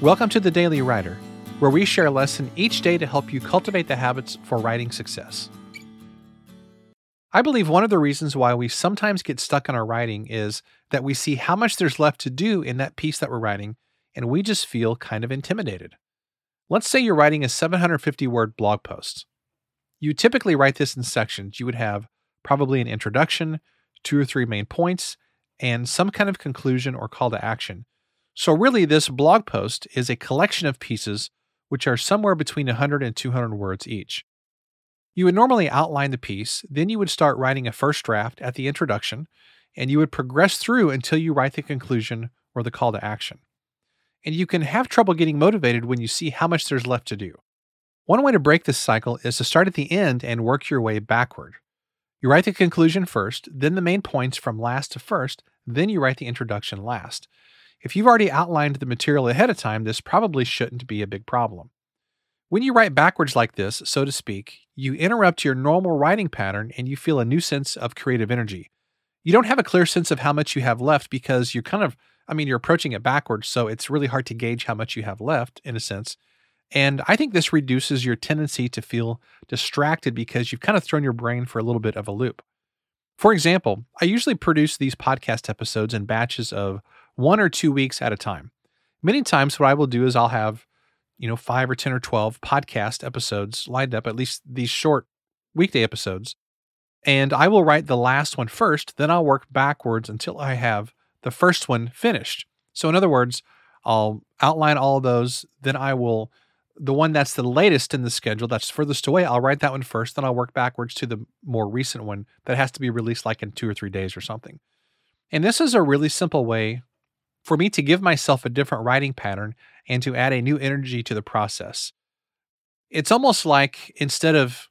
Welcome to the Daily Writer, where we share a lesson each day to help you cultivate the habits for writing success. I believe one of the reasons why we sometimes get stuck in our writing is that we see how much there's left to do in that piece that we're writing, and we just feel kind of intimidated. Let's say you're writing a 750 word blog post. You typically write this in sections. You would have probably an introduction, two or three main points, and some kind of conclusion or call to action. So, really, this blog post is a collection of pieces which are somewhere between 100 and 200 words each. You would normally outline the piece, then you would start writing a first draft at the introduction, and you would progress through until you write the conclusion or the call to action. And you can have trouble getting motivated when you see how much there's left to do. One way to break this cycle is to start at the end and work your way backward. You write the conclusion first, then the main points from last to first, then you write the introduction last. If you've already outlined the material ahead of time, this probably shouldn't be a big problem. When you write backwards like this, so to speak, you interrupt your normal writing pattern and you feel a new sense of creative energy. You don't have a clear sense of how much you have left because you're kind of, I mean, you're approaching it backwards, so it's really hard to gauge how much you have left in a sense. And I think this reduces your tendency to feel distracted because you've kind of thrown your brain for a little bit of a loop. For example, I usually produce these podcast episodes in batches of one or two weeks at a time. Many times, what I will do is I'll have, you know, five or 10 or 12 podcast episodes lined up, at least these short weekday episodes. And I will write the last one first, then I'll work backwards until I have the first one finished. So, in other words, I'll outline all those, then I will the one that's the latest in the schedule, that's furthest away, I'll write that one first, then I'll work backwards to the more recent one that has to be released like in two or three days or something. And this is a really simple way for me to give myself a different writing pattern and to add a new energy to the process. It's almost like instead of,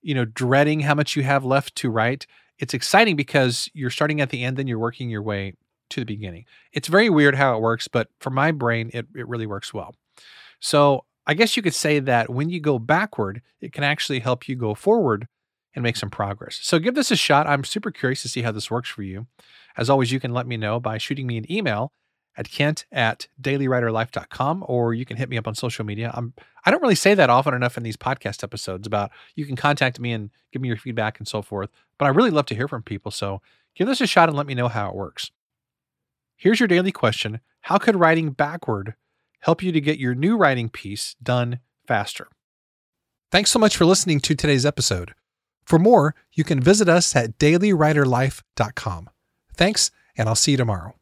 you know, dreading how much you have left to write, it's exciting because you're starting at the end, then you're working your way to the beginning. It's very weird how it works, but for my brain, it, it really works well. So I guess you could say that when you go backward, it can actually help you go forward and make some progress. So give this a shot. I'm super curious to see how this works for you. As always, you can let me know by shooting me an email at kent at dailywriterlife.com or you can hit me up on social media. I'm I don't really say that often enough in these podcast episodes about you can contact me and give me your feedback and so forth, but I really love to hear from people. So give this a shot and let me know how it works. Here's your daily question. How could writing backward help you to get your new writing piece done faster. Thanks so much for listening to today's episode. For more, you can visit us at dailywriterlife.com. Thanks, and I'll see you tomorrow.